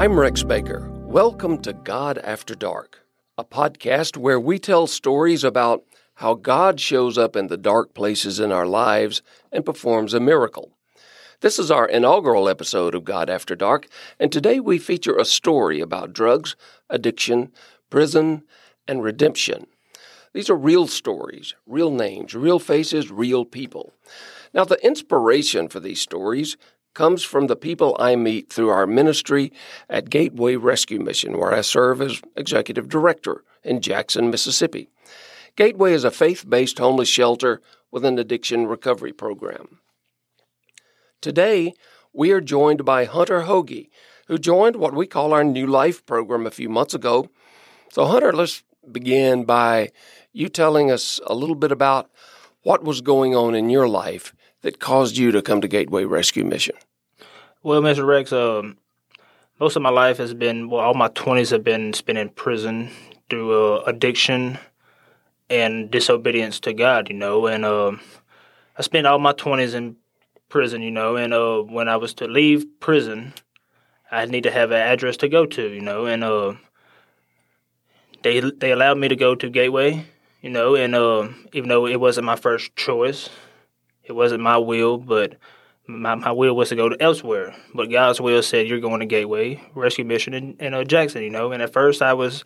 I'm Rex Baker. Welcome to God After Dark, a podcast where we tell stories about how God shows up in the dark places in our lives and performs a miracle. This is our inaugural episode of God After Dark, and today we feature a story about drugs, addiction, prison, and redemption. These are real stories, real names, real faces, real people. Now, the inspiration for these stories comes from the people I meet through our ministry at Gateway Rescue Mission, where I serve as executive director in Jackson, Mississippi. Gateway is a faith based homeless shelter with an addiction recovery program. Today, we are joined by Hunter Hooge, who joined what we call our New Life program a few months ago. So, Hunter, let's begin by you telling us a little bit about what was going on in your life that caused you to come to Gateway Rescue Mission? Well, Mr. Rex, um, most of my life has been, well, all my 20s have been spent in prison through uh, addiction and disobedience to God, you know. And uh, I spent all my 20s in prison, you know. And uh, when I was to leave prison, I need to have an address to go to, you know. And uh, they they allowed me to go to Gateway, you know. And even though it wasn't my first choice, it wasn't my will, but my, my will was to go to elsewhere. But God's will said, You're going to Gateway Rescue Mission in, uh, Jackson, you know. And at first I was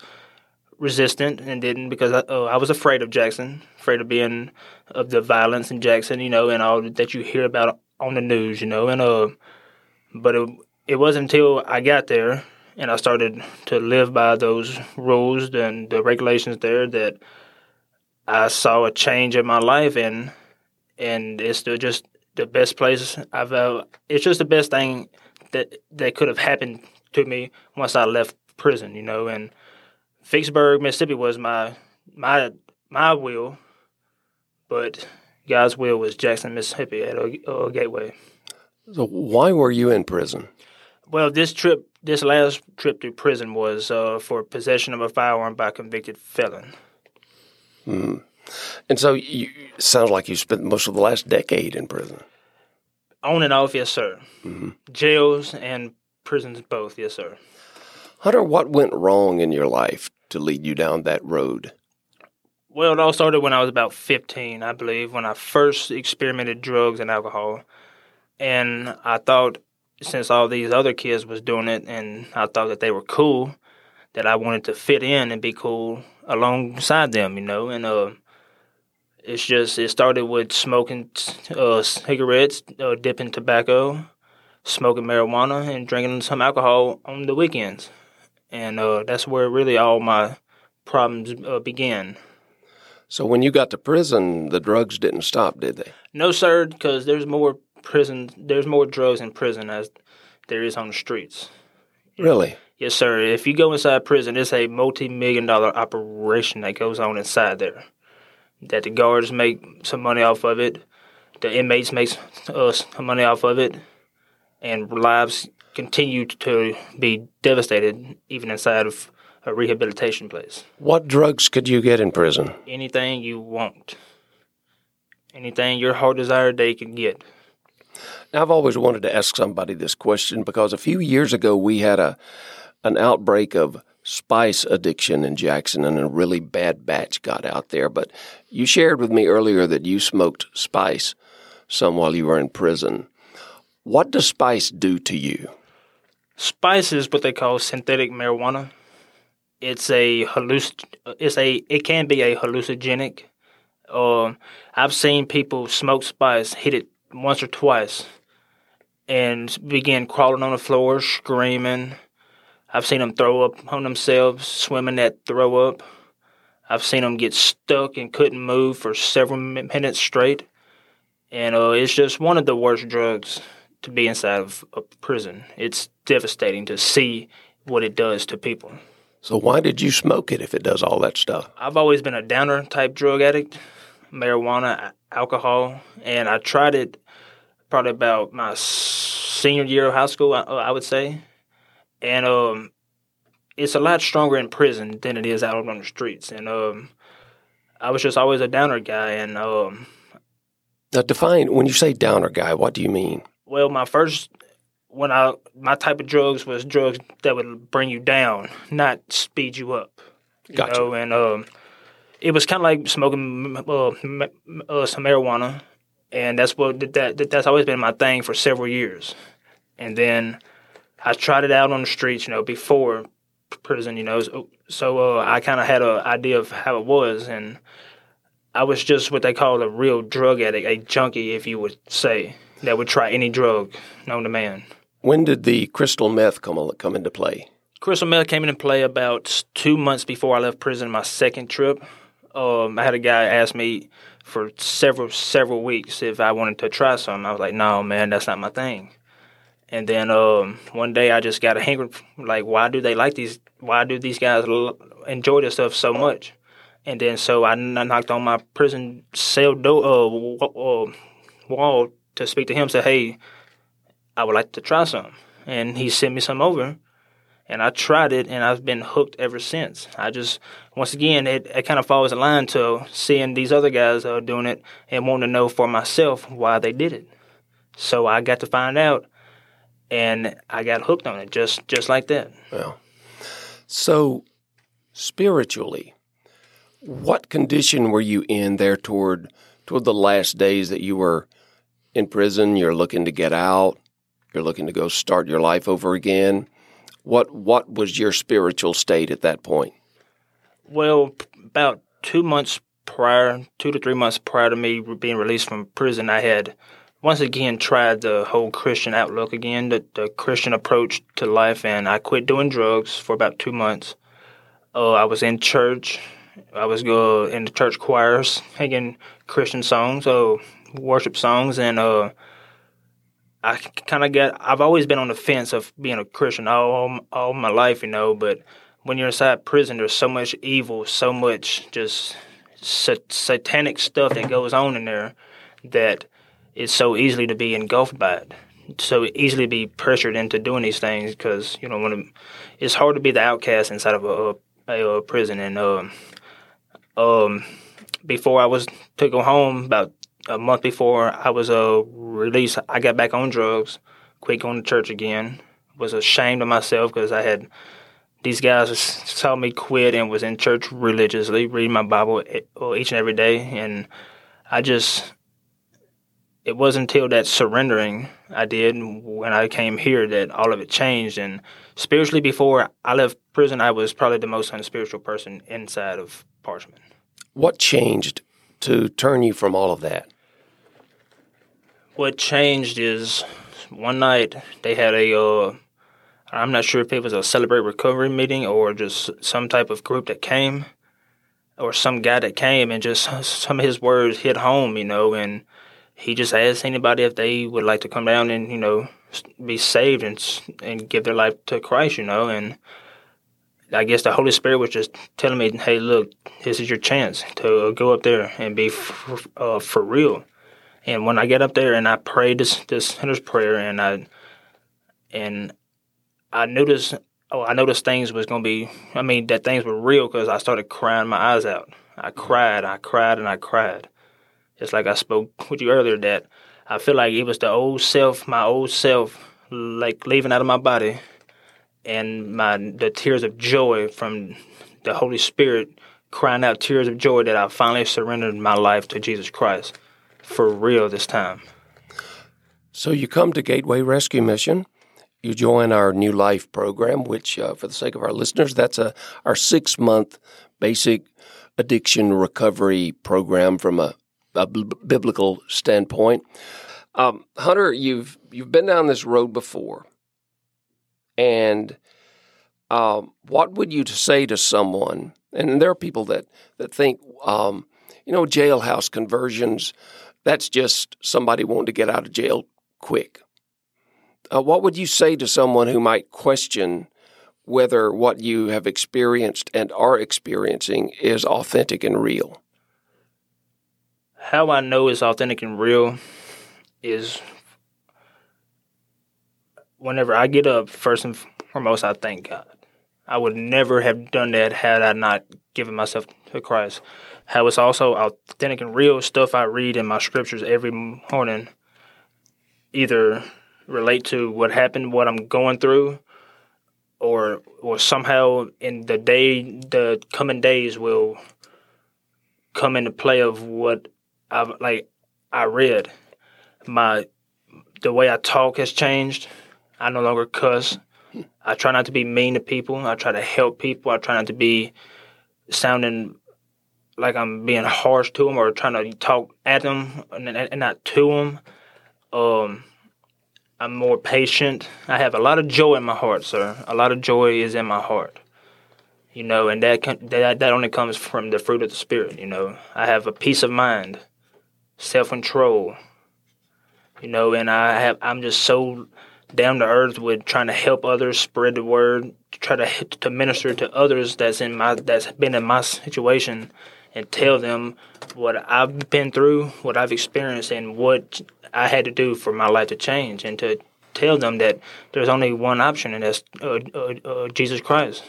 resistant and didn't because I, uh, I was afraid of Jackson, afraid of being of the violence in Jackson, you know, and all that you hear about on the news, you know. And uh, but it, it wasn't until I got there and I started to live by those rules and the regulations there that I saw a change in my life and and it's still just the best place I've ever. It's just the best thing that that could have happened to me once I left prison, you know. And Vicksburg, Mississippi, was my my my will, but God's will was Jackson, Mississippi, at a, gateway. So, why were you in prison? Well, this trip, this last trip to prison was uh, for possession of a firearm by a convicted felon. Hmm. And so you sounds like you spent most of the last decade in prison. On and off, yes, sir. Mm-hmm. Jails and prisons both, yes, sir. Hunter, what went wrong in your life to lead you down that road? Well, it all started when I was about 15, I believe, when I first experimented drugs and alcohol. And I thought, since all these other kids was doing it, and I thought that they were cool, that I wanted to fit in and be cool alongside them, you know. And uh, it's just it started with smoking uh, cigarettes, uh, dipping tobacco, smoking marijuana, and drinking some alcohol on the weekends, and uh, that's where really all my problems uh, began. So when you got to prison, the drugs didn't stop, did they? No, sir, because there's more prison, there's more drugs in prison as there is on the streets. Really? Yes, sir. If you go inside prison, it's a multi-million dollar operation that goes on inside there that the guards make some money off of it, the inmates make uh, some money off of it, and lives continue to be devastated even inside of a rehabilitation place. What drugs could you get in prison? Anything you want. Anything your heart desired, they can get. Now, I've always wanted to ask somebody this question because a few years ago we had a an outbreak of spice addiction in Jackson, and a really bad batch got out there. But you shared with me earlier that you smoked spice some while you were in prison. What does spice do to you? Spice is what they call synthetic marijuana. It's a halluc- It's a. It can be a hallucinogenic. Um, I've seen people smoke spice, hit it once or twice, and begin crawling on the floor, screaming I've seen them throw up on themselves, swimming that throw up. I've seen them get stuck and couldn't move for several minutes straight. And uh, it's just one of the worst drugs to be inside of a prison. It's devastating to see what it does to people. So, why did you smoke it if it does all that stuff? I've always been a downer type drug addict, marijuana, alcohol, and I tried it probably about my senior year of high school, I, I would say and um, it's a lot stronger in prison than it is out on the streets. And um, I was just always a downer guy. And um, now, define when you say downer guy, what do you mean? Well, my first when I my type of drugs was drugs that would bring you down, not speed you up. You Gotcha. know, and um, it was kind of like smoking uh, uh, some marijuana, and that's what that, that that's always been my thing for several years. And then I tried it out on the streets, you know, before prison, you know, so, so uh, I kind of had an idea of how it was, and I was just what they call a real drug addict, a junkie, if you would say, that would try any drug known to man. When did the crystal meth come come into play? Crystal meth came into play about two months before I left prison. My second trip, um, I had a guy ask me for several several weeks if I wanted to try some. I was like, "No, man, that's not my thing." And then um, one day I just got a hankering, like, why do they like these? Why do these guys l- enjoy this stuff so much? And then so I, knocked on my prison cell door uh, w- uh, wall to speak to him. Said, "Hey, I would like to try some." And he sent me some over and I tried it, and I've been hooked ever since. I just, once again, it, it kind of follows a line to seeing these other guys uh, doing it and wanting to know for myself why they did it. So I got to find out, and I got hooked on it just just like that. Well, so spiritually, what condition were you in there toward toward the last days that you were in prison? You're looking to get out. You're looking to go start your life over again. What what was your spiritual state at that point? Well, about two months prior, two to three months prior to me being released from prison, I had once again tried the whole Christian outlook again, the, the Christian approach to life, and I quit doing drugs for about two months. Uh, I was in church. I was uh, in the church choirs, singing Christian songs, uh, worship songs, and uh, I kind of got. I've always been on the fence of being a Christian all all my life, you know. But when you're inside prison, there's so much evil, so much just sa- satanic stuff that goes on in there that it's so easily to be engulfed by it. So easily be pressured into doing these things because you know when it- it's hard to be the outcast inside of a, a, a prison. And um, um, before I was to go home, about a month before I was uh, released, I got back on drugs, quit going to church again. Was ashamed of myself because I had these guys saw me quit and was in church religiously, reading my Bible e- uh, each and every day, and I just it wasn't until that surrendering I did when I came here that all of it changed. And spiritually, before I left prison, I was probably the most unspiritual person inside of Parchman. What changed to turn you from all of that? What changed is one night they had a. Uh, I'm not sure if it was a celebrate recovery meeting or just some type of group that came, or some guy that came and just some of his words hit home, you know, and he just asked anybody if they would like to come down and you know be saved and and give their life to Christ, you know, and I guess the Holy Spirit was just telling me, hey, look, this is your chance to go up there and be f- uh, for real. And when I get up there and I prayed this this sinner's prayer and I and I noticed oh I noticed things was gonna be I mean that things were real because I started crying my eyes out. I cried, I cried, and I cried. Just like I spoke with you earlier that I feel like it was the old self, my old self, like leaving out of my body, and my the tears of joy from the Holy Spirit crying out tears of joy that I finally surrendered my life to Jesus Christ for real this time. So you come to Gateway Rescue Mission. You join our New Life program, which, uh, for the sake of our listeners, that's a our six month basic addiction recovery program from a, a biblical standpoint. Um, Hunter, you've you've been down this road before, and um, what would you say to someone? And there are people that that think, um, you know, jailhouse conversions. That's just somebody wanting to get out of jail quick. Uh, what would you say to someone who might question whether what you have experienced and are experiencing is authentic and real? How I know it's authentic and real is whenever I get up, first and foremost, I thank God. I would never have done that had I not given myself to Christ. How it's also authentic and real stuff I read in my scriptures every morning. Either relate to what happened, what I'm going through, or or somehow in the day, the coming days will come into play of what I've like I read. My the way I talk has changed. I no longer cuss. I try not to be mean to people. I try to help people. I try not to be sounding like I'm being harsh to them or trying to talk at them and, and not to them. Um, I'm more patient. I have a lot of joy in my heart, sir. A lot of joy is in my heart. You know, and that that that only comes from the fruit of the spirit. You know, I have a peace of mind, self control. You know, and I have I'm just so down to earth with trying to help others, spread the word, try to to minister to others that's in my that's been in my situation and tell them what I've been through, what I've experienced, and what I had to do for my life to change, and to tell them that there's only one option, and that's uh, uh, uh, Jesus Christ.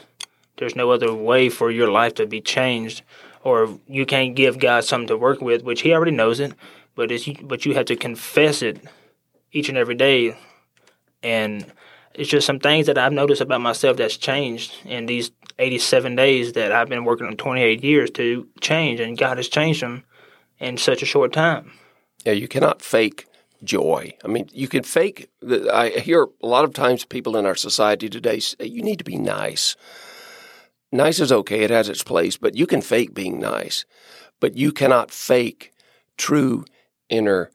There's no other way for your life to be changed, or you can't give God something to work with, which He already knows it, but it's but you have to confess it each and every day, and it's just some things that I've noticed about myself that's changed in these 87 days that I've been working on 28 years to change, and God has changed them in such a short time. Yeah, you cannot fake joy. I mean, you can fake. I hear a lot of times people in our society today say, you need to be nice. Nice is okay, it has its place, but you can fake being nice. But you cannot fake true inner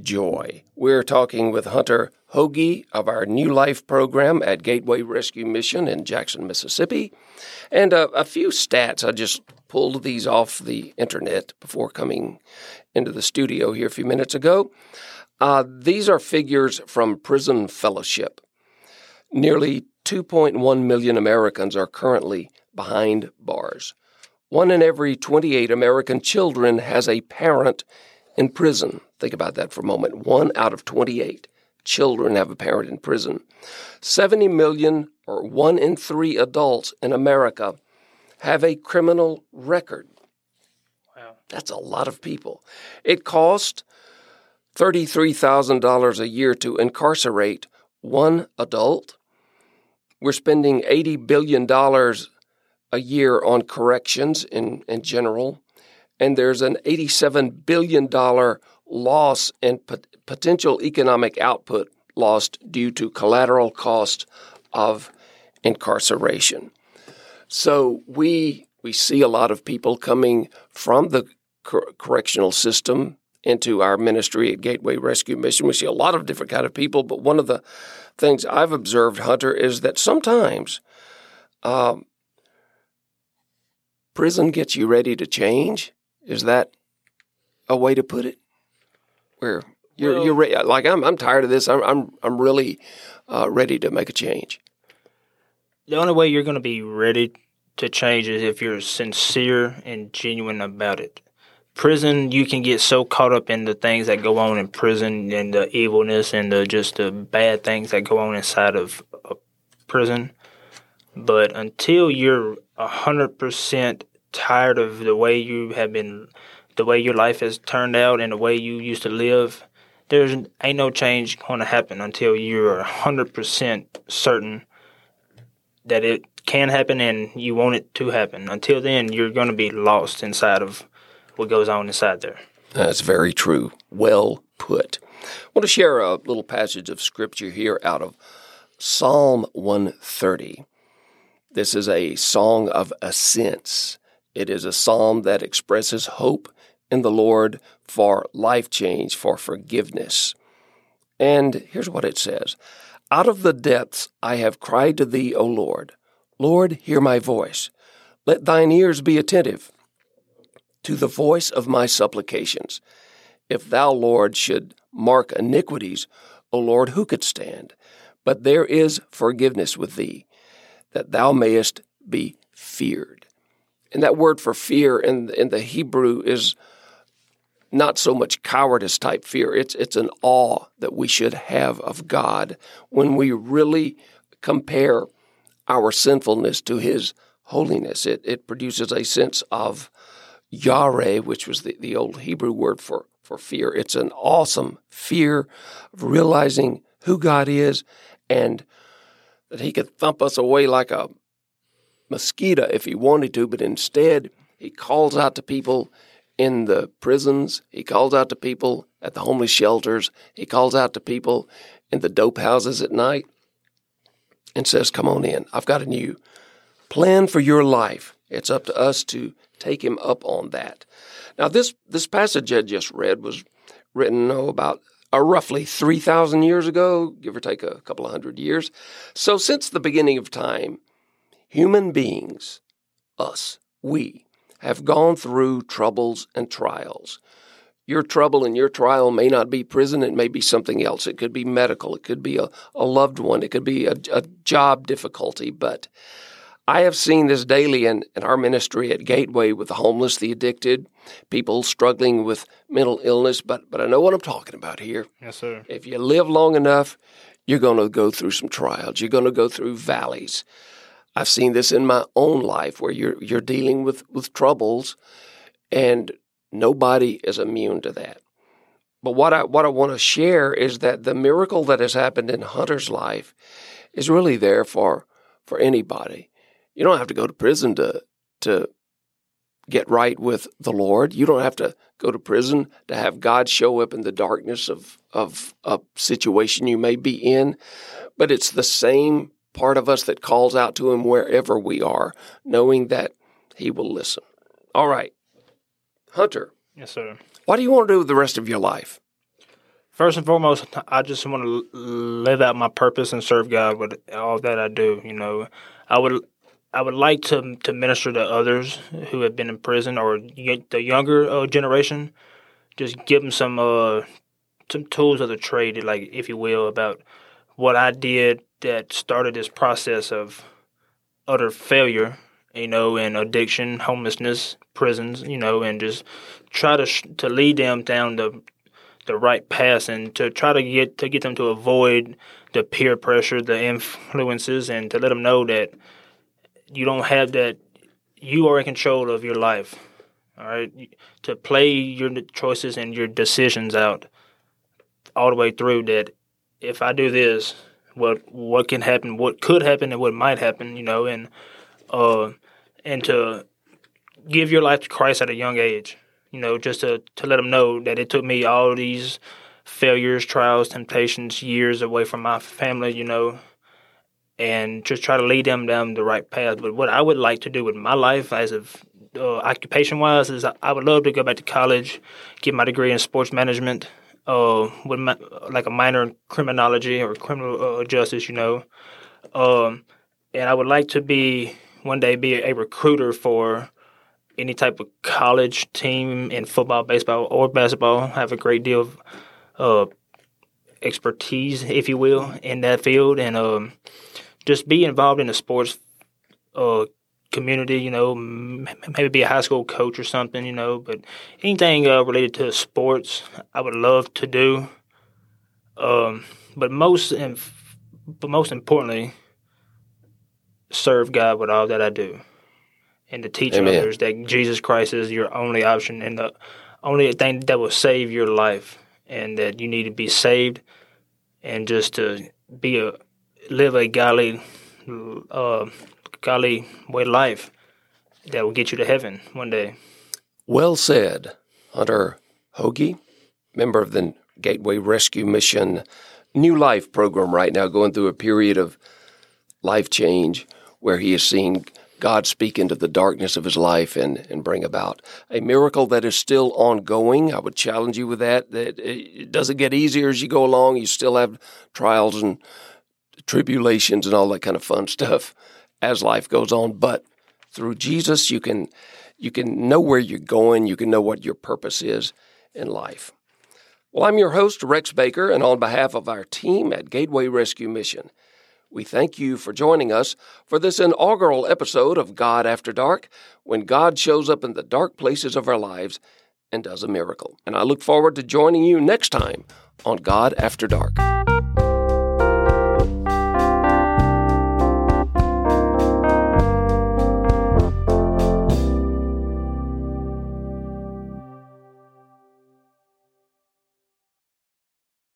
joy. We're talking with Hunter Hooge of our New Life program at Gateway Rescue Mission in Jackson, Mississippi. And uh, a few stats. I just pulled these off the internet before coming into the studio here a few minutes ago. Uh, these are figures from Prison Fellowship. Nearly 2.1 million Americans are currently behind bars. One in every 28 American children has a parent in prison. Think about that for a moment. One out of 28 children have a parent in prison. 70 million, or one in three adults in America, have a criminal record. Wow. That's a lot of people. It costs $33,000 a year to incarcerate one adult. We're spending $80 billion a year on corrections in, in general and there's an $87 billion loss in pot- potential economic output lost due to collateral cost of incarceration. So we we see a lot of people coming from the cor- correctional system into our ministry at Gateway Rescue Mission. We see a lot of different kind of people, but one of the things I've observed, Hunter, is that sometimes um, prison gets you ready to change, is that a way to put it? Where you're well, you're re- like I'm I'm tired of this. I'm I'm I'm really uh, ready to make a change. The only way you're going to be ready to change is if you're sincere and genuine about it. Prison, you can get so caught up in the things that go on in prison and the evilness and the just the bad things that go on inside of a prison. But until you're a hundred percent tired of the way you have been, the way your life has turned out and the way you used to live, there's ain't no change going to happen until you're hundred percent certain that it can happen and you want it to happen. Until then, you're going to be lost inside of what goes on inside there. That's very true. Well put. I want to share a little passage of scripture here out of Psalm 130. This is a song of ascents. It is a psalm that expresses hope in the Lord for life change, for forgiveness. And here's what it says Out of the depths I have cried to thee, O Lord. Lord, hear my voice. Let thine ears be attentive to the voice of my supplications. If thou, Lord, should mark iniquities, O Lord, who could stand? But there is forgiveness with thee, that thou mayest be feared. And that word for fear in in the Hebrew is not so much cowardice type fear. It's it's an awe that we should have of God when we really compare our sinfulness to His holiness. It it produces a sense of yare, which was the, the old Hebrew word for, for fear. It's an awesome fear of realizing who God is and that He could thump us away like a mosquito if He wanted to, but instead He calls out to people in the prisons, He calls out to people at the homeless shelters, He calls out to people in the dope houses at night and says, Come on in. I've got a new plan for your life. It's up to us to take him up on that. Now, this, this passage I just read was written oh, about uh, roughly 3,000 years ago, give or take a couple of hundred years. So, since the beginning of time, human beings, us, we, have gone through troubles and trials. Your trouble and your trial may not be prison, it may be something else. It could be medical, it could be a, a loved one, it could be a, a job difficulty, but I have seen this daily in, in our ministry at Gateway with the homeless, the addicted, people struggling with mental illness, but, but I know what I'm talking about here. Yes, sir. If you live long enough, you're going to go through some trials. You're going to go through valleys. I've seen this in my own life where you're, you're dealing with, with troubles, and nobody is immune to that. But what I, what I want to share is that the miracle that has happened in Hunter's life is really there for, for anybody. You don't have to go to prison to to get right with the Lord. You don't have to go to prison to have God show up in the darkness of of a situation you may be in. But it's the same part of us that calls out to him wherever we are, knowing that he will listen. All right. Hunter. Yes, sir. What do you want to do with the rest of your life? First and foremost, I just want to live out my purpose and serve God with all that I do. You know, I would I would like to to minister to others who have been in prison or the younger uh, generation. Just give them some uh, some tools of the trade, like if you will, about what I did that started this process of utter failure, you know, and addiction, homelessness, prisons, you know, and just try to to lead them down the the right path and to try to get to get them to avoid the peer pressure, the influences, and to let them know that you don't have that. You are in control of your life. All right, to play your choices and your decisions out all the way through. That if I do this, what what can happen, what could happen, and what might happen. You know, and uh, and to give your life to Christ at a young age. You know, just to to let them know that it took me all these failures, trials, temptations, years away from my family. You know, and just try to lead them down the right path. But what I would like to do with my life, as of uh, occupation wise, is I would love to go back to college, get my degree in sports management, uh, with my, like a minor in criminology or criminal uh, justice, you know. Um, and I would like to be one day be a recruiter for any type of college team in football, baseball, or basketball. I have a great deal of uh, expertise, if you will, in that field, and um, just be involved in the sports uh, community. You know, maybe be a high school coach or something. You know, but anything uh, related to sports, I would love to do. Um, but most, but most importantly, serve God with all that I do, and to teach Amen. others that Jesus Christ is your only option and the only thing that will save your life, and that you need to be saved, and just to be a live a godly, uh, godly way life that will get you to heaven one day. Well said, Hunter Hooge, member of the Gateway Rescue Mission New Life program right now, going through a period of life change where he is seeing God speak into the darkness of his life and, and bring about a miracle that is still ongoing. I would challenge you with that. That it doesn't get easier as you go along. You still have trials and tribulations and all that kind of fun stuff as life goes on. But through Jesus, you can you can know where you're going. You can know what your purpose is in life. Well, I'm your host, Rex Baker, and on behalf of our team at Gateway Rescue Mission, we thank you for joining us for this inaugural episode of God After Dark, when God shows up in the dark places of our lives and does a miracle. And I look forward to joining you next time on God After Dark.